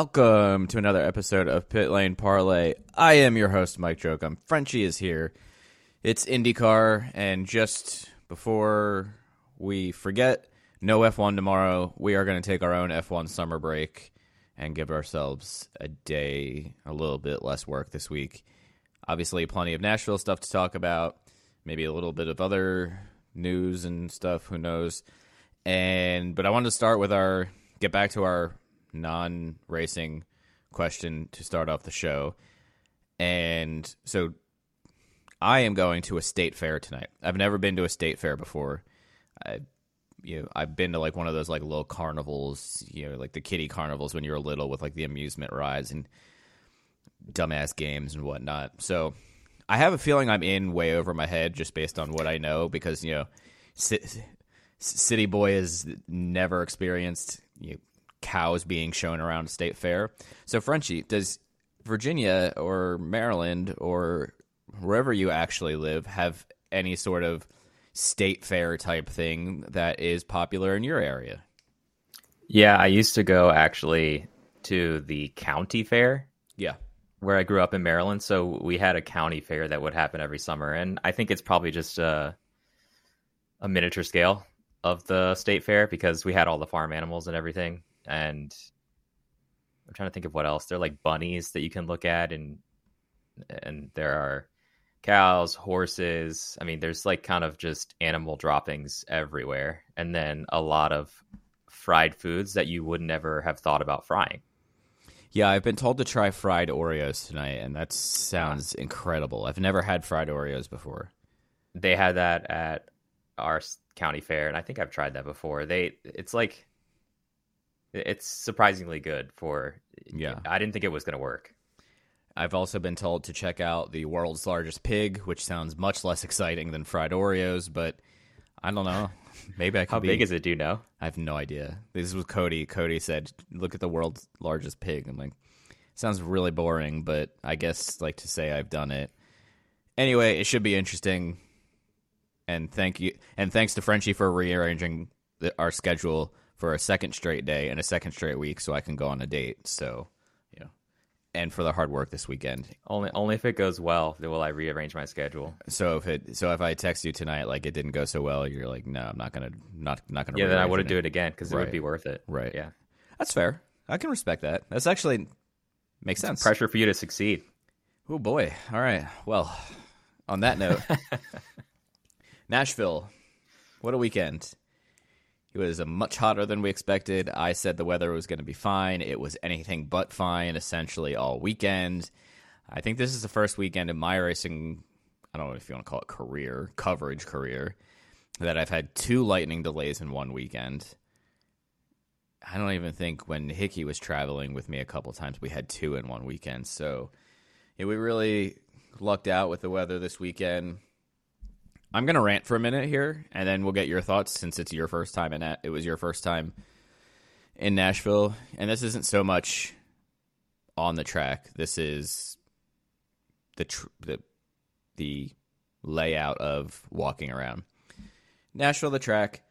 Welcome to another episode of Pit Lane Parlay. I am your host, Mike Jokum. Frenchie is here. It's IndyCar, and just before we forget, no F1 tomorrow. We are going to take our own F1 summer break and give ourselves a day, a little bit less work this week. Obviously, plenty of Nashville stuff to talk about, maybe a little bit of other news and stuff, who knows. And but I wanted to start with our get back to our non racing question to start off the show. And so I am going to a state fair tonight. I've never been to a state fair before. I you know, I've been to like one of those like little carnivals, you know, like the kiddie carnivals when you were little with like the amusement rides and dumbass games and whatnot. So I have a feeling I'm in way over my head just based on what I know because, you know, City Boy has never experienced you know, cows being shown around a state fair. So, Frenchie, does Virginia or Maryland or wherever you actually live have any sort of state fair type thing that is popular in your area? Yeah, I used to go actually to the county fair. Yeah. Where I grew up in Maryland. So we had a county fair that would happen every summer. And I think it's probably just a, a miniature scale of the state fair because we had all the farm animals and everything and I'm trying to think of what else. They're like bunnies that you can look at, and and there are cows, horses. I mean, there's like kind of just animal droppings everywhere, and then a lot of fried foods that you would never have thought about frying. Yeah, I've been told to try fried Oreos tonight, and that sounds incredible. I've never had fried Oreos before. They had that at our county fair, and I think I've tried that before. They, it's like it's surprisingly good for. Yeah, I didn't think it was going to work. I've also been told to check out the world's largest pig, which sounds much less exciting than fried Oreos, but I don't know. Maybe I could. How be. big is it? Do you know? I have no idea. This was Cody. Cody said, "Look at the world's largest pig." I'm like, sounds really boring, but I guess like to say I've done it. Anyway, it should be interesting. And thank you, and thanks to Frenchie for rearranging the, our schedule for a second straight day and a second straight week so I can go on a date. So, yeah. and for the hard work this weekend. Only only if it goes well then will I rearrange my schedule. So if it so if I text you tonight like it didn't go so well, you're like, no, I'm not gonna not not gonna. Yeah, then I wouldn't do it again because it right. would be worth it. Right. Yeah, that's fair. I can respect that. That's actually makes sense. pressure for you to succeed. Oh boy. All right. Well, on that note, Nashville. What a weekend. It was much hotter than we expected. I said the weather was going to be fine. It was anything but fine essentially all weekend. I think this is the first weekend in my racing, I don't know if you want to call it career, coverage career, that I've had two lightning delays in one weekend. I don't even think when Hickey was traveling with me a couple times, we had two in one weekend. So yeah, we really lucked out with the weather this weekend. I'm gonna rant for a minute here, and then we'll get your thoughts since it's your first time in it was your first time in Nashville, and this isn't so much on the track. This is the tr- the the layout of walking around Nashville. The track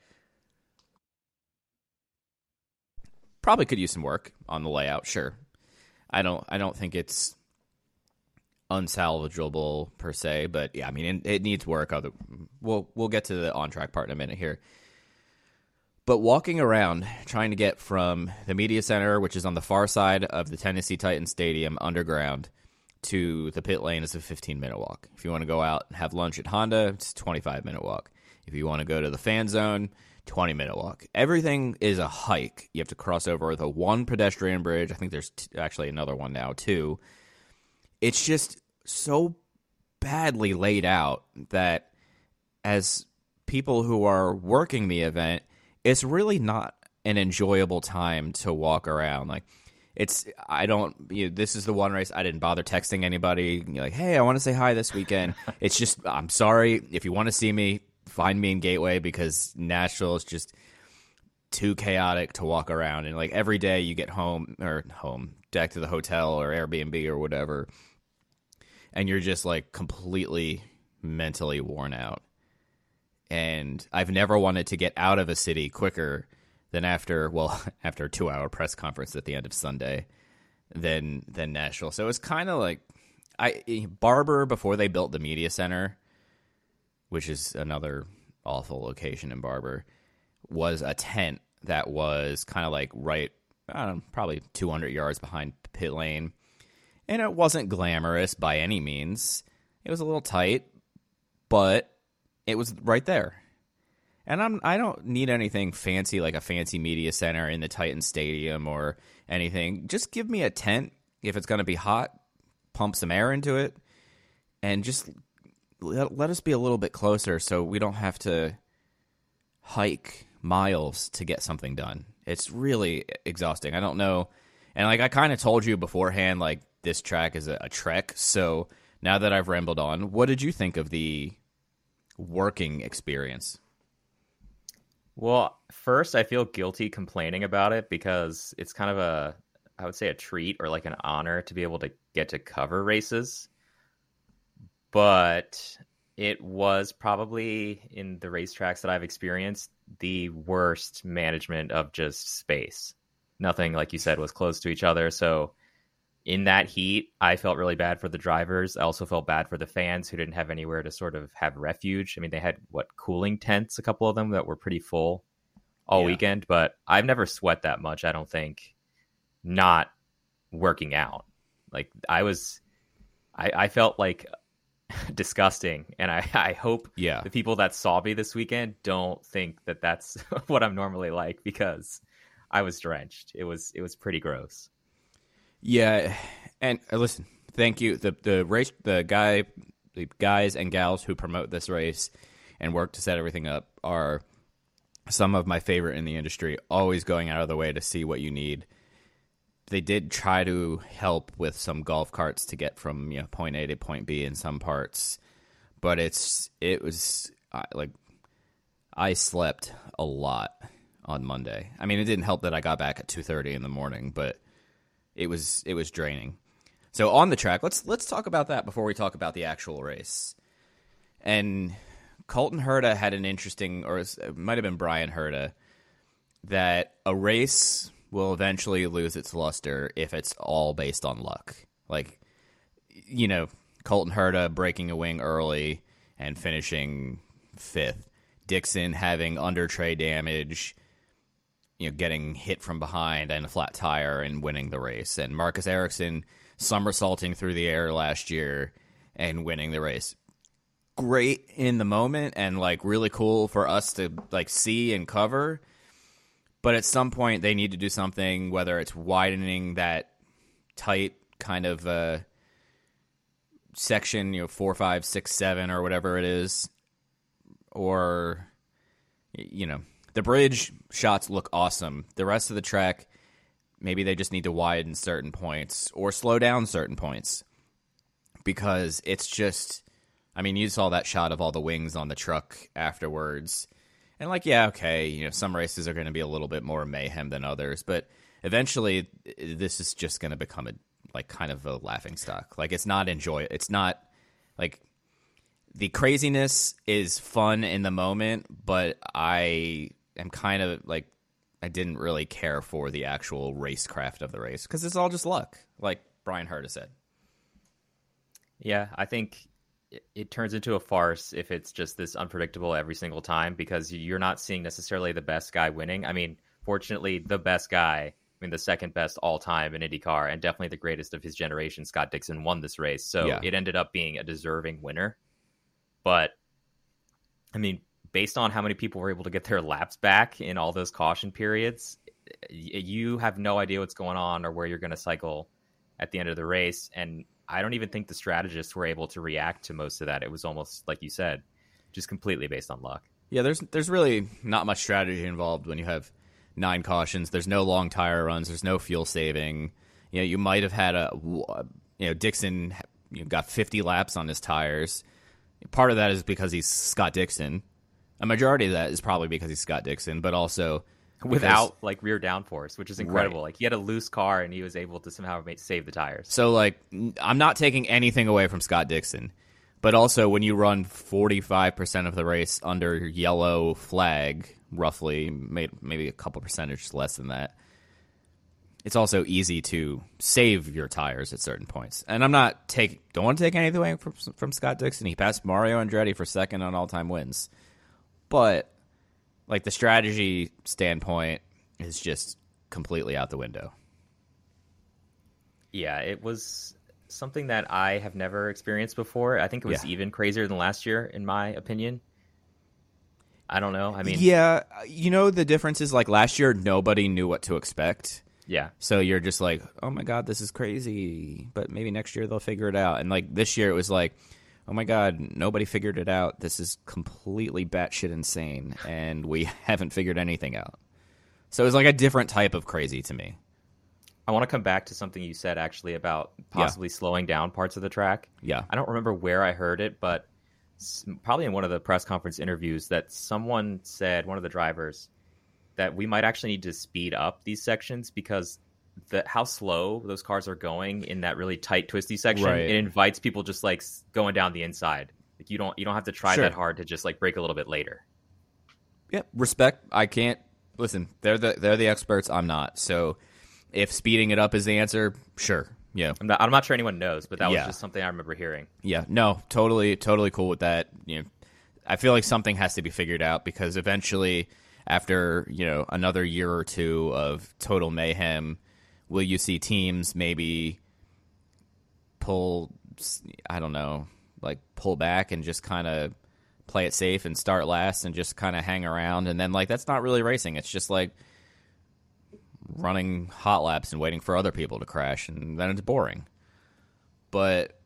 probably could use some work on the layout. Sure, I don't. I don't think it's unsalvageable per se, but yeah, I mean it, it needs work. Other we'll we'll get to the on track part in a minute here. But walking around trying to get from the media center, which is on the far side of the Tennessee Titans Stadium underground, to the pit lane is a 15 minute walk. If you want to go out and have lunch at Honda, it's a 25 minute walk. If you want to go to the fan zone, 20 minute walk. Everything is a hike. You have to cross over the one pedestrian bridge. I think there's t- actually another one now too it's just so badly laid out that as people who are working the event, it's really not an enjoyable time to walk around. Like it's I don't you know, this is the one race I didn't bother texting anybody You're like, "Hey, I want to say hi this weekend." it's just I'm sorry if you want to see me, find me in Gateway because Nashville is just too chaotic to walk around and like every day you get home or home back to the hotel or Airbnb or whatever and you're just like completely mentally worn out. And I've never wanted to get out of a city quicker than after, well, after a two hour press conference at the end of Sunday. than than Nashville. So it was kind of like I Barber before they built the media center, which is another awful location in Barber, was a tent that was kind of like right, I don't know, probably 200 yards behind pit lane, and it wasn't glamorous by any means. It was a little tight, but it was right there. And I'm I don't need anything fancy like a fancy media center in the Titan Stadium or anything. Just give me a tent if it's going to be hot, pump some air into it, and just let, let us be a little bit closer so we don't have to hike miles to get something done. It's really exhausting. I don't know. And like I kind of told you beforehand, like this track is a, a trek. So now that I've rambled on, what did you think of the working experience? Well, first, I feel guilty complaining about it because it's kind of a, I would say, a treat or like an honor to be able to get to cover races. But it was probably in the racetracks that I've experienced the worst management of just space. Nothing, like you said, was close to each other. So in that heat, I felt really bad for the drivers. I also felt bad for the fans who didn't have anywhere to sort of have refuge. I mean, they had what cooling tents, a couple of them that were pretty full all yeah. weekend, but I've never sweat that much, I don't think, not working out. Like I was I, I felt like disgusting and I, I hope yeah. the people that saw me this weekend don't think that that's what I'm normally like because I was drenched. It was it was pretty gross. Yeah, and uh, listen, thank you. The the race, the guy, the guys and gals who promote this race and work to set everything up are some of my favorite in the industry. Always going out of the way to see what you need. They did try to help with some golf carts to get from you know point A to point B in some parts, but it's it was like I slept a lot on Monday. I mean, it didn't help that I got back at two thirty in the morning, but it was it was draining. So on the track, let's let's talk about that before we talk about the actual race. And Colton Herta had an interesting, or it might have been Bryan Herta, that a race will eventually lose its luster if it's all based on luck. Like, you know, Colton Herta breaking a wing early and finishing fifth. Dixon having under tray damage you know, getting hit from behind and a flat tire and winning the race. And Marcus Ericsson somersaulting through the air last year and winning the race. Great in the moment and like really cool for us to like see and cover. But at some point they need to do something, whether it's widening that tight kind of uh, section, you know, four, five, six, seven, or whatever it is, or you know, the bridge shots look awesome. The rest of the track, maybe they just need to widen certain points or slow down certain points because it's just. I mean, you saw that shot of all the wings on the truck afterwards. And, like, yeah, okay, you know, some races are going to be a little bit more mayhem than others, but eventually this is just going to become a, like, kind of a laughing stock. Like, it's not enjoy, it's not, like, the craziness is fun in the moment, but I am kind of like I didn't really care for the actual racecraft of the race because it's all just luck, like Bryan Herta said. Yeah, I think it, it, turns into a farce if it's just this unpredictable every single time because you're not seeing necessarily the best guy winning. I mean, fortunately, the best guy, I mean, the second best all time in IndyCar and definitely the greatest of his generation, Scott Dixon, won this race. So yeah. it ended up being a deserving winner. But I mean, based on how many people were able to get their laps back in all those caution periods, you have no idea what's going on or where you're going to cycle at the end of the race. And I don't even think the strategists were able to react to most of that. It was almost like you said, just completely based on luck. Yeah, there's there's really not much strategy involved when you have nine cautions. There's no long tire runs. There's no fuel saving. You know, you might have had a you know Dixon you know, got 50 laps on his tires. Part of that is because he's Scott Dixon. A majority of that is probably because he's Scott Dixon, but also without like rear downforce, which is incredible. Right. Like he had a loose car and he was able to somehow make, save the tires. So like I'm not taking anything away from Scott Dixon, but also when you run 45% of the race under yellow flag, roughly maybe a couple percentage less than that. it's also easy to save your tires at certain points. And I'm not take don't want to take anything away from, from Scott Dixon. He passed Mario Andretti for second on all time wins, but like the strategy standpoint is just completely out the window. Yeah, it was something that I have never experienced before. I think it was Yeah. even crazier than last year, in my opinion. I don't know. I mean, yeah, you know the difference is like last year nobody knew what to expect. yeah, So you're just like, oh my god, this is crazy. But maybe next year they'll figure it out. And like this year, it was like, oh my god, nobody figured it out. This is completely batshit insane, and we haven't figured anything out. So it was like a different type of crazy to me. I want to come back to something you said actually about possibly slowing down parts of the track. Yeah, I don't remember where I heard it, but probably in one of the press conference interviews that someone said, one of the drivers, that we might actually need to speed up these sections because the how slow those cars are going in that really tight twisty section Right. it invites people just like going down the inside. Like you don't you don't have to try Sure. that hard to just like break a little bit later. Yep, respect. I can't listen. They're the they're the experts. I'm not. So if speeding it up is the answer, sure. Yeah, I'm not, I'm not sure anyone knows, but that Yeah. was just something I remember hearing. yeah. No, totally, totally cool with that. You know, I feel like something has to be figured out because eventually, after you know another year or two of total mayhem, will you see teams maybe pull? I don't know, like pull back and just kind of play it safe and start last and just kind of hang around and then like that's not really racing. It's just like running hot laps and waiting for other people to crash and then it's boring. But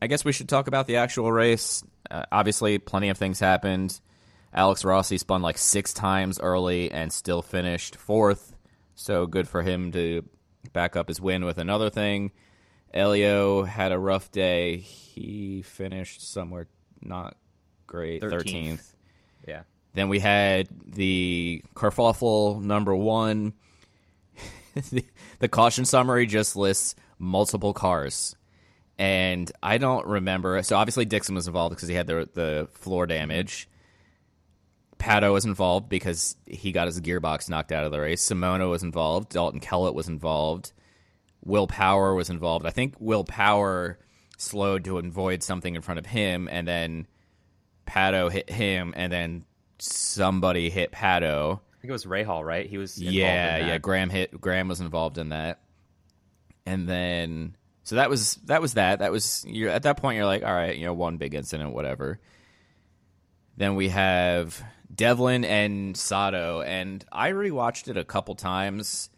I guess we should talk about the actual race. Uh, obviously, plenty of things happened. Alex Rossi spun like six times early and still finished fourth. So good for him to back up his win with another thing. Elio had a rough day. He finished somewhere not great, 13th. 13th. Yeah. Then we had the kerfuffle number one. the, the caution summary just lists multiple cars. And I don't remember. So obviously Dixon was involved because he had the the floor damage. Pato was involved because he got his gearbox knocked out of the race. Simona was involved. Dalton Kellett was involved. Will Power was involved. I think Will Power slowed to avoid something in front of him, and then Pato hit him, and then somebody hit Pato. I think it was Rahal, right? He was involved Yeah, in that. yeah. Graham hit. Graham was involved in that, and then so that was that was that. That was you're at that point. You're like, all right, you know, one big incident, whatever. Then we have Devlin and Sato, and I rewatched it a couple times.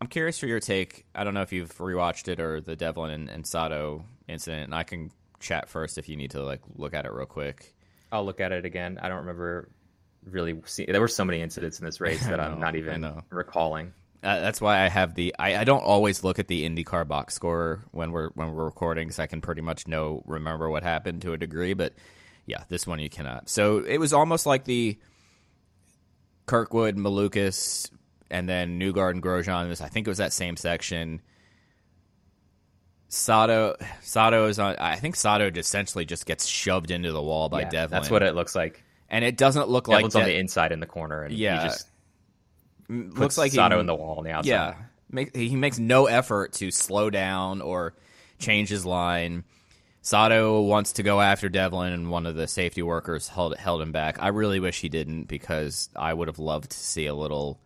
I'm curious for your take. I don't know if you've rewatched it or the Devlin and, and Sato incident, and I can chat first if you need to like look at it real quick. I'll look at it again. I don't remember really see there were so many incidents in this race that I'm not even recalling. Uh, that's why I have the. I, I don't always look at the IndyCar box score when we're when we're recording, because I can pretty much know remember what happened to a degree. But yeah, this one you cannot. So it was almost like the Kirkwood, Malukas, and then Newgarden and Grosjean. This I think it was that same section. Sato Sato is on. I think Sato essentially just gets shoved into the wall by Yeah, Devlin. That's what it looks like. and it doesn't look like Devlin's on the inside in the corner, and Yeah. he just looks like Sato he, in the wall on the outside. Yeah, make, he makes no effort to slow down or change his line. Sato wants to go after Devlin, and one of the safety workers held held him back. I really wish he didn't because I would have loved to see a little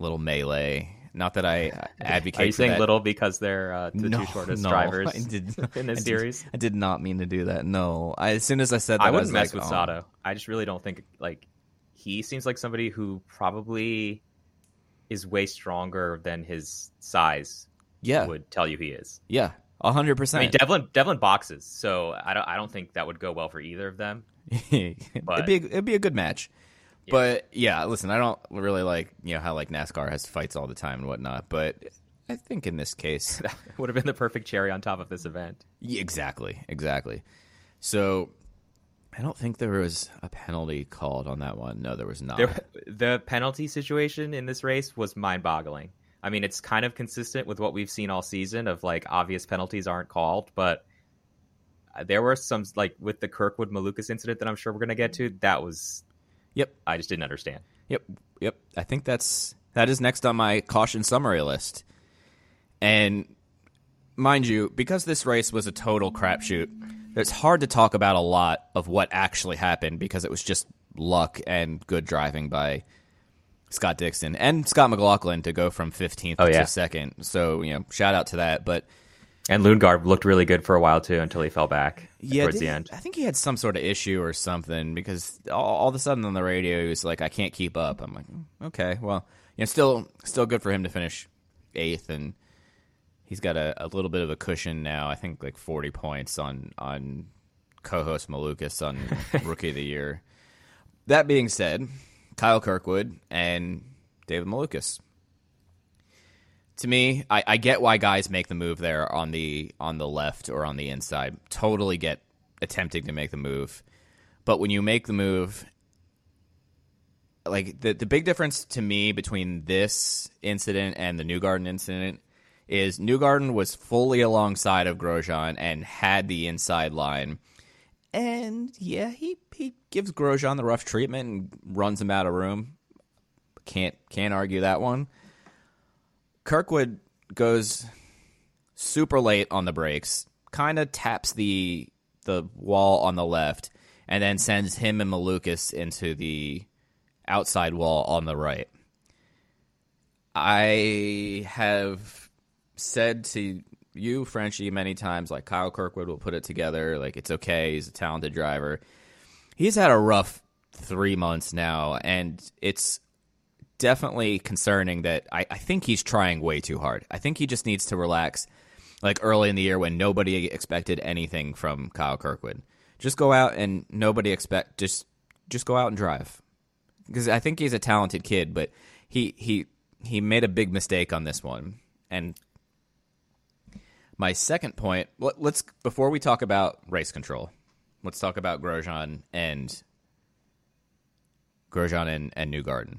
little melee. Not that I advocate. Are you saying that. little because they're uh, the two shortest no, drivers I did, in I this did- series? I did not mean to do that. No, I, as soon as I said that, I I, wouldn't was mess like, with oh. Sato. I just really don't think like he seems like somebody who probably is way stronger than his size Yeah, would tell you he is. yeah, hundred I mean, Devlin Devlin boxes, so I don't I don't think that would go well for either of them. it'd be a, it'd be a good match. But yeah, listen, I don't really like you know how like NASCAR has fights all the time and whatnot. But I think in this case, That would have been the perfect cherry on top of this event. Yeah, exactly, exactly. So I don't think there was a penalty called on that one. No, there was not. There, the penalty situation in this race was mind-boggling. I mean, it's kind of consistent with what we've seen all season of like obvious penalties aren't called, but uh, there were some like with the Kirkwood Malukas incident that I'm sure we're going to get to. That was Yep, I just didn't understand. yep, yep. I think that's That is next on my caution summary list. And mind you, because this race was a total crapshoot, it's hard to talk about a lot of what actually happened because it was just luck and good driving by Scott Dixon and Scott McLaughlin to go from 15th Oh, yeah. to second. So, you know, shout out to that. But And Lundgaard looked really good for a while too until he fell back yeah, towards the end. I think he had some sort of issue or something because all, all of a sudden on the radio he was like, "I can't keep up." I'm like, "Mm, "Okay, well, you know, still, still good for him to finish eighth, and he's got a, a little bit of a cushion now. I think like 40 points on on co-host Malukas on Rookie of the Year. That being said, Kyle Kirkwood and David Malukas. To me, I, I get why guys make the move there on the on the left or on the inside. Totally get attempting to make the move, but when you make the move, like the the big difference to me between this incident and the Newgarden incident is Newgarden was fully alongside of Grosjean and had the inside line. And yeah, he, he gives Grosjean the rough treatment and runs him out of room. Can't can't argue that one. Kirkwood goes super late on the brakes, kind of taps the the wall on the left, and then sends him and Malukas into the outside wall on the right. I have said to you, Frenchie, many times, like Kyle Kirkwood will put it together. Like it's okay. He's a talented driver. He's had a rough three months now, and it's definitely concerning that I, I think he's trying way too hard. I think he just needs to relax. Like early in the year when nobody expected anything from Kyle Kirkwood, just go out and nobody expect just just go out and drive because I think he's a talented kid, but he he he made a big mistake on this one. And my second point, let- let's before we talk about race control, let's talk about Grosjean and Grosjean and, and Newgarden.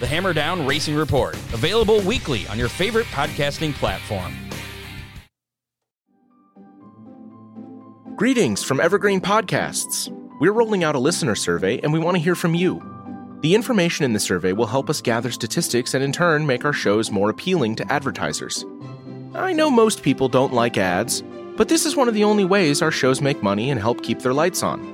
The Hammerdown Racing Report, available weekly on your favorite podcasting platform. Greetings from Evergreen Podcasts. We're rolling out a listener survey and we want to hear from you. The information in the survey will help us gather statistics and in turn make our shows more appealing to advertisers. I know most people don't like ads, but this is one of the only ways our shows make money and help keep their lights on.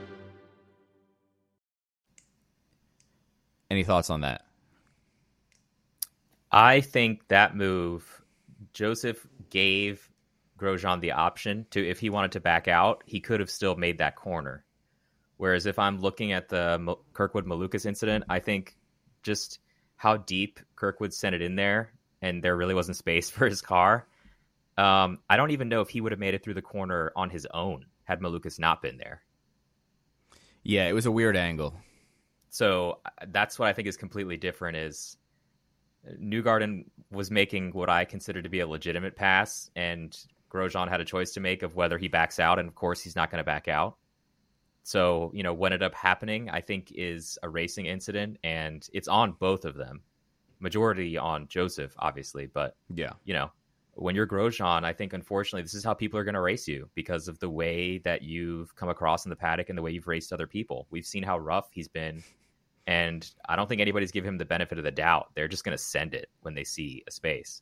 Any thoughts on that? I think that move, Joseph gave Grosjean the option to, if he wanted to back out, he could have still made that corner. Whereas if I'm looking at the Kirkwood Malukas incident, I think just how deep Kirkwood sent it in there, and there really wasn't space for his car. Um, I don't even know if he would have made it through the corner on his own had Malukas not been there. Yeah, it was a weird angle. So uh, that's what I think is completely different. Is Newgarden was making what I consider to be a legitimate pass, and Grosjean had a choice to make of whether he backs out, and of course he's not going to back out. So you know what ended up happening, I think, is a racing incident, and it's on both of them. Majority on Josef, obviously, but Yeah. you know, when you're Grosjean, I think unfortunately this is how people are going to race you because of the way that you've come across in the paddock and the way you've raced other people. We've seen how rough he's been, and I don't think anybody's give him the benefit of the doubt. They're just going to send it when they see a space.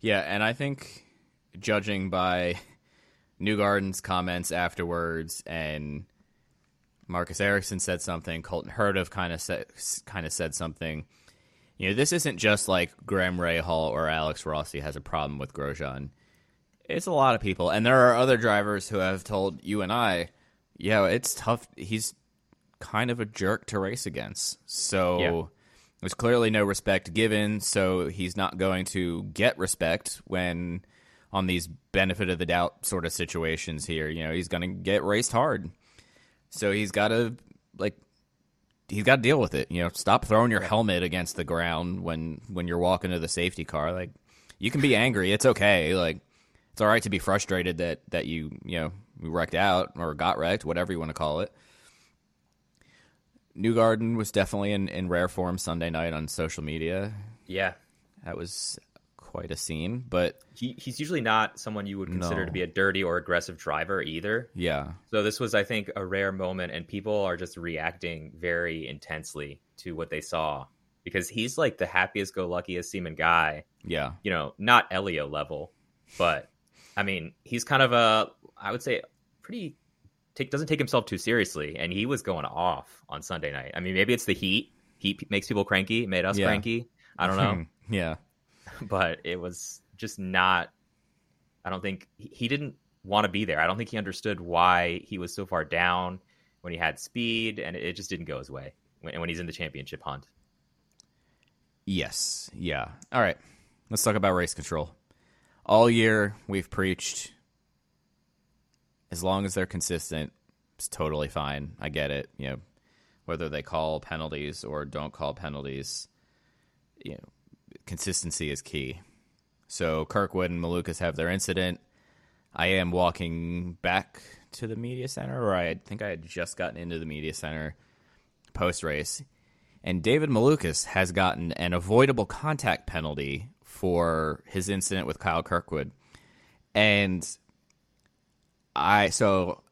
Yeah, and I think judging by Newgarden's comments afterwards and Marcus Ericsson said something, Colton Herta kind of kind of said something. You know, this isn't just like Graham Rahal or Alex Rossi has a problem with Grosjean. It's a lot of people, and there are other drivers who have told you and I, yeah, it's tough. He's kind of a jerk to race against. So Yeah. there's clearly no respect given. So he's not going to get respect when on these benefit of the doubt sort of situations here. You know, he's going to get raced hard. So he's got to like he's got to deal with it. You know, stop throwing your helmet against the ground when when you're walking to the safety car. Like you can be angry. It's okay. Like it's all right to be frustrated that that you you know you wrecked out or got wrecked, whatever you want to call it. Newgarden was definitely in, in rare form Sunday night on social media. Yeah, That was quite a scene, but he, he's usually not someone you would consider No. to be a dirty or aggressive driver either. yeah, So this was, I think, a rare moment, and people are just reacting very intensely to what they saw because he's like the happiest go luckiest seaman guy. yeah, You know, not Elio level, but I mean, he's kind of a, I would say, pretty. Take, doesn't take himself too seriously, and he was going off on Sunday night. I mean, maybe it's the heat. Heat makes people cranky. Made us Yeah. cranky. I don't know. yeah, but it was just not i don't think he didn't want to be there i don't think he understood why he was so far down when he had speed and it just didn't go his way when, when he's in the championship hunt yes, yeah. All right, let's talk about race control. All year we've preached as long as they're consistent, it's totally fine. I get it. You know, whether they call penalties or don't call penalties, you know, consistency is key. So Kirkwood and Malukas have their incident. I am walking back to the media center, or I think I had just gotten into the media center post race. And David Malukas has gotten an avoidable contact penalty for his incident with Kyle Kirkwood. And I, so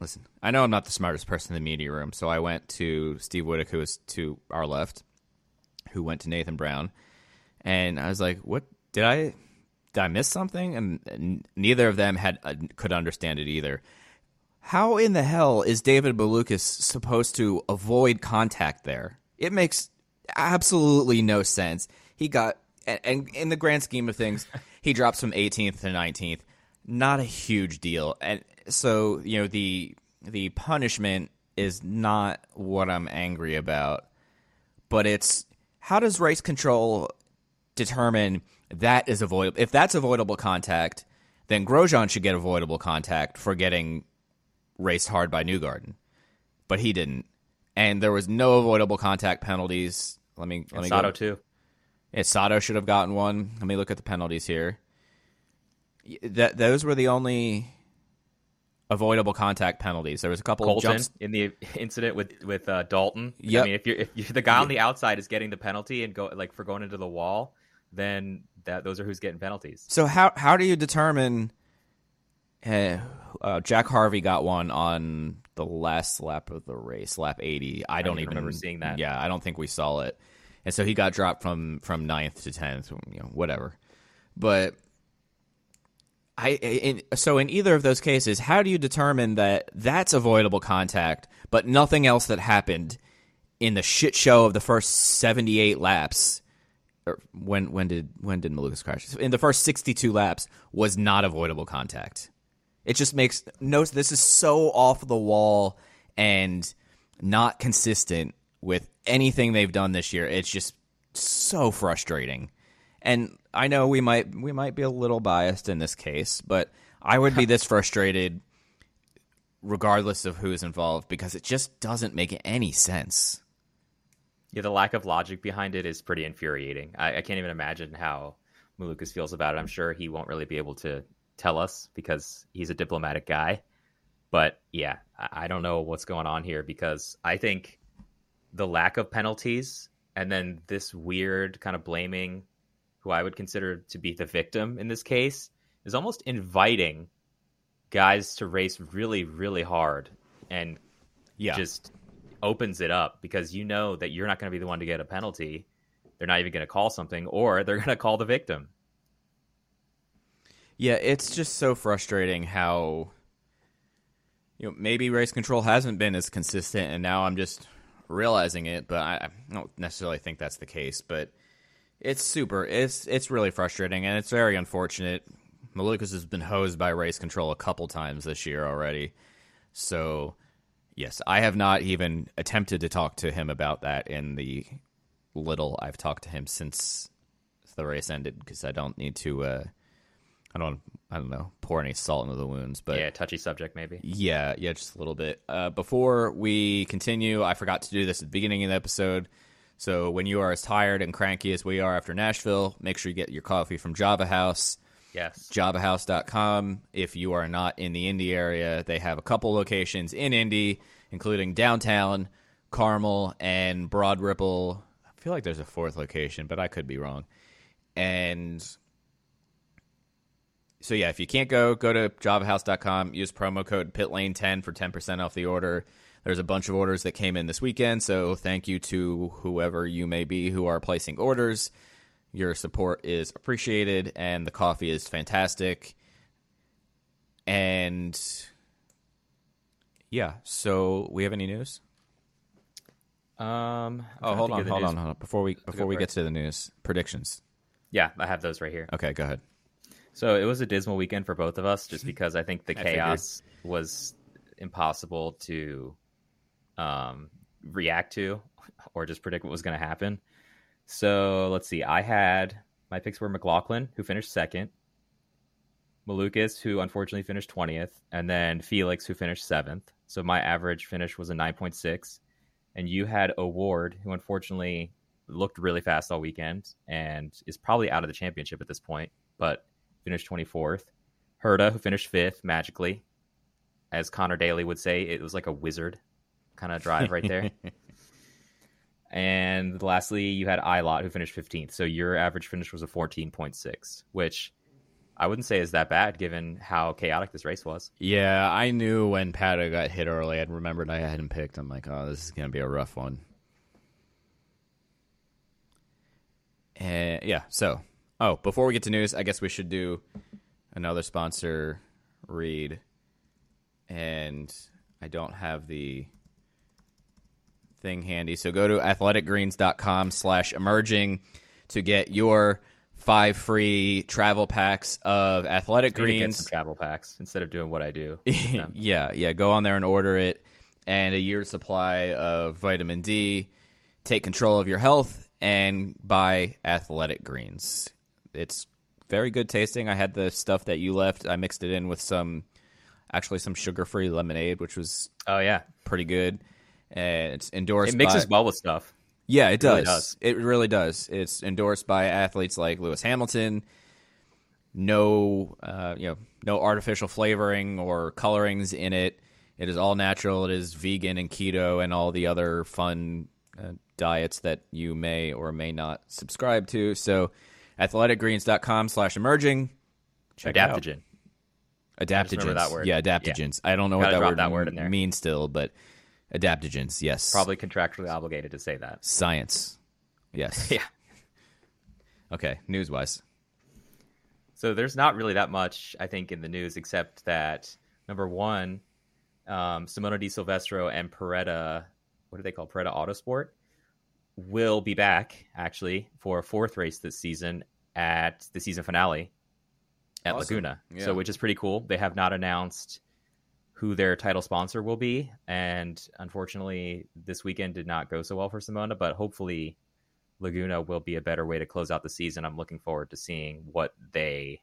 listen, I know I'm not the smartest person in the media room, so I went to Steve Wittich, who is to our left, who went to Nathan Brown, and I was like, "What did I did I miss something?" And, and neither of them had uh, could understand it either. How in the hell is David Malukas supposed to avoid contact there? It makes absolutely no sense. He got, and, and in the grand scheme of things, he drops from 18th to 19th. Not a huge deal, and so you know the the punishment is not what I'm angry about, but it's how does race control determine that is avoidable? If that's avoidable contact, then Grosjean should get avoidable contact for getting raced hard by Newgarden, but he didn't, and there was no avoidable contact penalties. Let me let and me sato go. too Yeah, Sato should have gotten one. Let me look at the penalties here. That those were the only avoidable contact penalties. There was a couple of colton jumps. in the incident with with uh, dalton Yep. i mean if you're if you're, the guy on the outside is getting the penalty and go like for going into the wall then that those are who's getting penalties So how how do you determine? Uh, uh, Jack Harvey got one on the last lap of the race, lap eighty. I don't even even remember seeing that. Yeah, I don't think we saw it, and so he got dropped from from ninth to tenth. You know, whatever. But I in, so in either of those cases, how do you determine that that's avoidable contact, but nothing else that happened in the shit show of the first seventy eight laps? Or when when did when did Malukas crash? In the first sixty two laps was not avoidable contact. It just makes no. This is so off the wall and not consistent with anything they've done this year. It's just so frustrating. And I know we might we might be a little biased in this case, but I would be this frustrated regardless of who's involved because it just doesn't make any sense. yeah the lack of logic behind it is pretty infuriating. I, I can't even imagine how Malukas feels about it. I'm sure he won't really be able to tell us because he's a diplomatic guy. But yeah I, I don't know what's going on here because i think the lack of penalties and then this weird kind of blaming who I would consider to be the victim in this case is almost inviting guys to race really, really hard and Yeah. just opens it up because you know that you're not going to be the one to get a penalty. They're not even going to call something, or they're going to call the victim. Yeah, it's just so frustrating how you know maybe race control hasn't been as consistent, and now I'm just realizing it. But I, I don't necessarily think that's the case. But it's super. It's it's really frustrating, and it's very unfortunate. Malukas has been hosed by race control a couple times this year already. So, yes, I have not even attempted to talk to him about that in the little I've talked to him since the race ended because I don't need to. Uh, I don't. I don't know. Pour any salt into the wounds, but yeah, touchy subject maybe. yeah, yeah, just a little bit. Uh, before we continue, I forgot to do this at the beginning of the episode. So when you are as tired and cranky as we are after Nashville, make sure you get your coffee from Java House, Yes. javahouse.com. If you are not in the Indy area, they have a couple locations in Indy, including downtown, Carmel, and Broad Ripple. I feel like there's a fourth location, but I could be wrong. And so yeah, if you can't go, go to javahouse.com, use promo code PITLANE10 for 10% off the order. There's a bunch of orders that came in this weekend, so thank you to whoever you may be who are placing orders. Your support is appreciated and the coffee is fantastic. And yeah, so we have any news? Um. Oh, hold on, hold on, hold on. Before we before we get to the news, predictions. Yeah, I have those right here. Okay, go ahead. So it was a dismal weekend for both of us, just because I think the chaos was impossible to um, react to or just predict what was going to happen. So let's see. I had my picks were McLaughlin, who finished second, Malukas, who unfortunately finished twentieth, and then Felix, who finished seventh. So my average finish was a nine point six, and you had O'Ward, who unfortunately looked really fast all weekend and is probably out of the championship at this point, but finished 24th. Herta, who finished fifth magically. As Conor Daly would say, it was like a wizard kind of drive right there. and lastly, you had Ilott, who finished 15th. So your average finish was a 14.6, which I wouldn't say is that bad given how chaotic this race was. Yeah, I knew when Pato got hit early. I remembered I hadn't picked. I'm like, oh, this is going to be a rough one. And yeah, so oh, before we get to news, I guess we should do another sponsor read. And I don't have the thing handy. So go to athleticgreens.com slash emerging to get your five free travel packs of athletic greens. travel packs instead of doing what I do. yeah, yeah. Go on there and order it, and a year's supply of vitamin D. Take control of your health and buy Athletic Greens. It's very good tasting. I had the stuff that you left. I mixed it in with some, actually some sugar-free lemonade, which was Oh yeah, pretty good. And it's endorsed. it mixes by, well with stuff. yeah, it does. does. It really does. It's endorsed by athletes like Lewis Hamilton. No, uh, you know, no artificial flavoring or colorings in it. It is all natural. It is vegan and keto and all the other fun uh, diets that you may or may not subscribe to. So, athleticgreens.com slash emerging. Check it out. Adaptogen. Adaptogens. that word. Yeah, adaptogens. I don't know what that word, that word in there. means still, but adaptogens. Yes. Probably contractually obligated to say that. Science. Yes. Yeah. Okay. News wise. So there's not really that much, I think, in the news except that number one, um, Simona Di Silvestro and Paretta, what do they call it? Paretta Autosport, will be back actually for a fourth race this season at the season finale at Awesome. Laguna. Yeah. So which is pretty cool. They have not announced who their title sponsor will be, and unfortunately, this weekend did not go so well for Simona. But hopefully, Laguna will be a better way to close out the season. I'm looking forward to seeing what they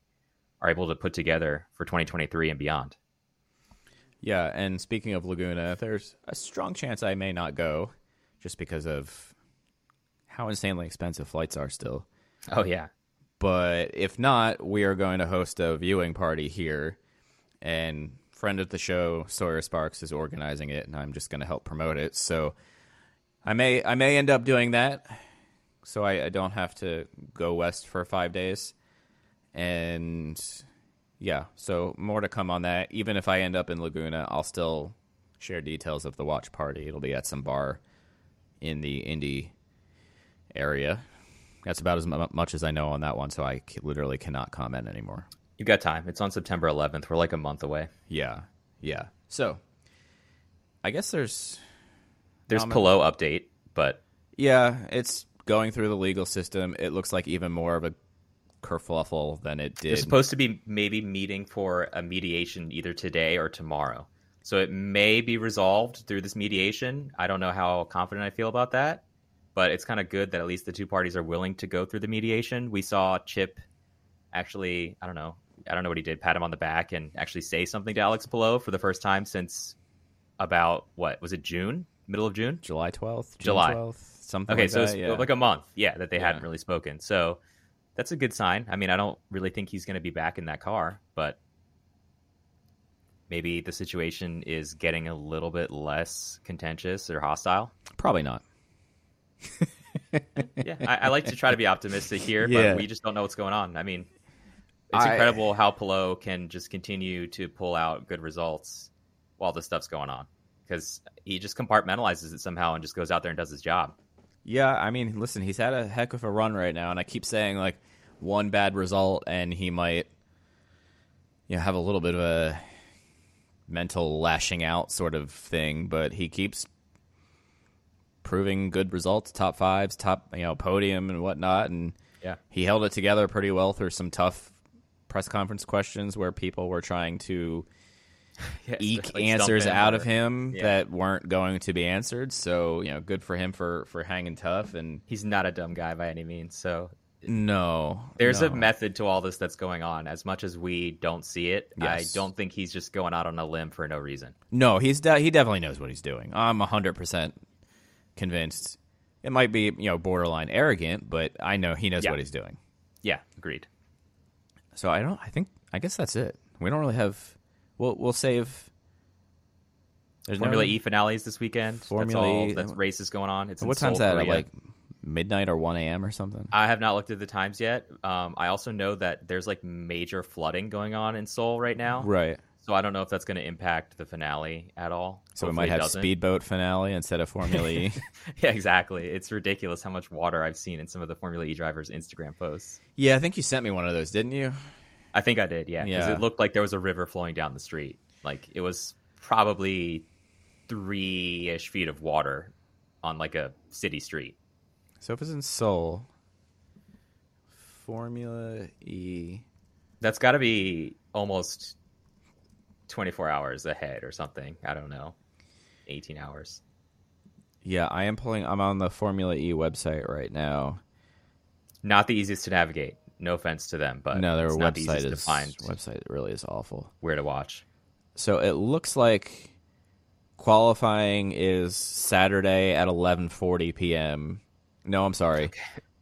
are able to put together for 2023 and beyond. Yeah, and speaking of Laguna, there's a strong chance I may not go just because of how insanely expensive flights are still. Oh yeah, But if not, we are going to host a viewing party here, and friend of the show Sawyer Sparks is organizing it, and I'm just going to help promote it. So I may I may end up doing that, so I, I don't have to go west for five days, and yeah, so more to come on that. Even if I end up in Laguna, I'll still share details of the watch party. It'll be at some bar in the Indy area. That's about as mu- much as I know on that one, so I literally cannot comment anymore. You've got time. It's on September 11th. We're like a month away. Yeah, yeah. So, I guess there's There's Um, Palou update, but yeah, it's going through the legal system. It looks like even more of a kerfluffle than it They're did. supposed to be maybe meeting for a mediation either today or tomorrow. So it may be resolved through this mediation. I don't know how confident I feel about that, but it's kind of good that at least the two parties are willing to go through the mediation. We saw Chip actually, I don't know, I don't know what he did, pat him on the back and actually say something to Alex Palou for the first time since about what was it June, middle of June? July twelfth, July. twelfth, something. Okay, like so that, it's yeah. like a month, yeah, that they Yeah. hadn't really spoken. So that's a good sign. I mean, I don't really think he's going to be back in that car, but maybe the situation is getting a little bit less contentious or hostile. probably not. Yeah, I, I like to try to be optimistic here, Yeah. but we just don't know what's going on. I mean, it's I- incredible how Palou can just continue to pull out good results while this stuff's going on because he just compartmentalizes it somehow and just goes out there and does his job. Yeah, I mean, listen, he's had a heck of a run right now, and I keep saying like one bad result, and he might, you know, have a little bit of a mental lashing out sort of thing, but he keeps proving good results, top fives, top you know podium and whatnot, and Yeah. he held it together pretty well through some tough press conference questions where people were trying to Yeah, eke like answers out or- of him Yeah. that weren't going to be answered. So you know, good for him for for hanging tough. And He's not a dumb guy by any means. So no, there's no. a method to all this that's going on. As much as we don't see it, Yes. I don't think he's just going out on a limb for no reason. No, he's de- he definitely knows what he's doing. I'm hundred percent convinced. It might be you know borderline arrogant, but I know he knows Yeah. what he's doing. Yeah, agreed. So I don't. I think. I guess that's it. We don't really have. We'll we'll save. There's Formula no, E finales this weekend. Formula that's all. E- That's races going on. It's What time's that? Korea. like midnight or one a.m. or something. I have not looked at the times yet. Um, I also know that there's like major flooding going on in Seoul right now. Right. So I don't know if that's going to impact the finale at all. So we might have speedboat finale instead of Formula E. Yeah, exactly. It's ridiculous how much water I've seen in some of the Formula E drivers' Instagram posts. Yeah, I think you sent me one of those, didn't you? I think I did, yeah. Because Yeah. it looked like there was a river flowing down the street. Like it was probably three ish feet of water on like a city street. So if it's in Seoul, Formula E. That's got to be almost 24 hours ahead or something. I don't know. 18 hours. Yeah, I am pulling. I'm on the Formula E website right now. Not the easiest to navigate. No offense to them, but no, their the website easiest is to find website really is awful. where to watch. So it looks like qualifying is Saturday at 11:40 p.m. No, I'm sorry,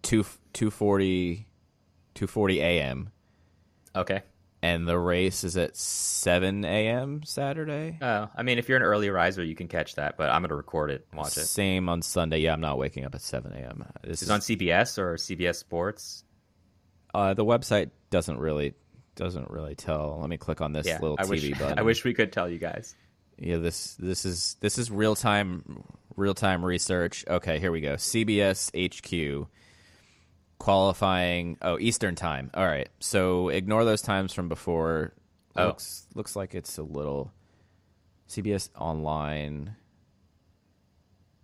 two 2:40 2:40 a.m. Okay. And the race is at 7 a.m. Saturday. Oh, I mean, if you're an early riser, you can catch that, but I'm going to record it and watch it. Same on Sunday. Yeah, I'm not waking up at 7 a.m. This Is it on CBS or CBS Sports? Uh, the website doesn't really doesn't really tell. Let me click on this Yeah, little I TV wish button. I wish we could tell you guys. Yeah, this this is this is real time real time research. Okay, here we go. CBS HQ qualifying. Oh, Eastern time. All right. So ignore those times from before. Oh. Looks looks like it's a little CBS online.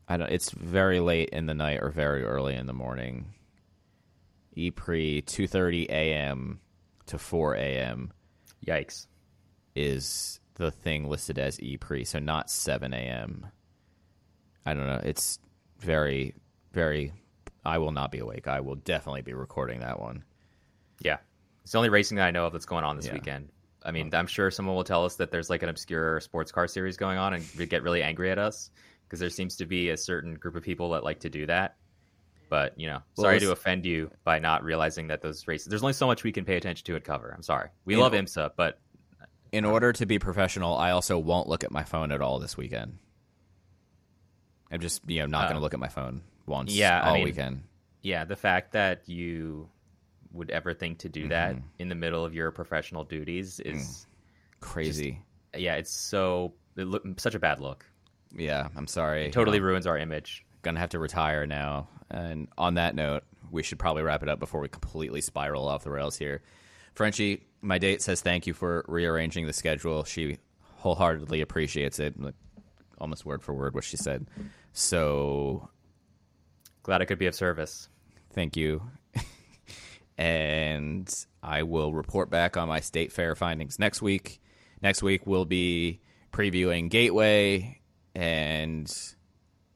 I don't. It's very late in the night or very early in the morning. E pre two thirty a.m. to four a.m Yikes. is the thing listed as e pre, so not seven a.m. I don't know. It's very, very. I will not be awake. I will definitely be recording that one. Yeah. It's the only racing that I know of that's going on this Yeah. weekend. I mean, I'm sure someone will tell us that there's like an obscure sports car series going on and get really angry at us because there seems to be a certain group of people that like to do that. But, you know, Well, sorry to offend you by not realizing that those races, there's only so much we can pay attention to and cover. I'm sorry. We love IMSA, but In order to be professional, I also won't look at my phone at all this weekend. I'm just you know not going to Uh, look at my phone once. yeah, I all mean, weekend. yeah, the fact that you would ever think to do that Mm-hmm. in the middle of your professional duties is, Crazy. yeah, it's so, it look, such a bad look. yeah, I'm sorry. It totally ruins our image. gonna have to retire now. And on that note, we should probably wrap it up before we completely spiral off the rails here. Frenchie, my date says thank you for rearranging the schedule. She wholeheartedly appreciates it. like, Almost word for word what she said. So Glad I could be of service. thank you. and I will report back on my state fair findings next week. Next week we'll be previewing Gateway and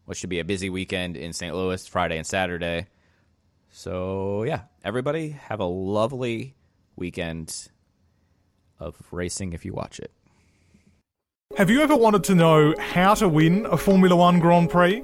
what should be a busy weekend in St. Louis, Friday and Saturday. So, yeah, everybody have a lovely weekend of racing if you watch it. Have you ever wanted to know how to win a Formula One Grand Prix?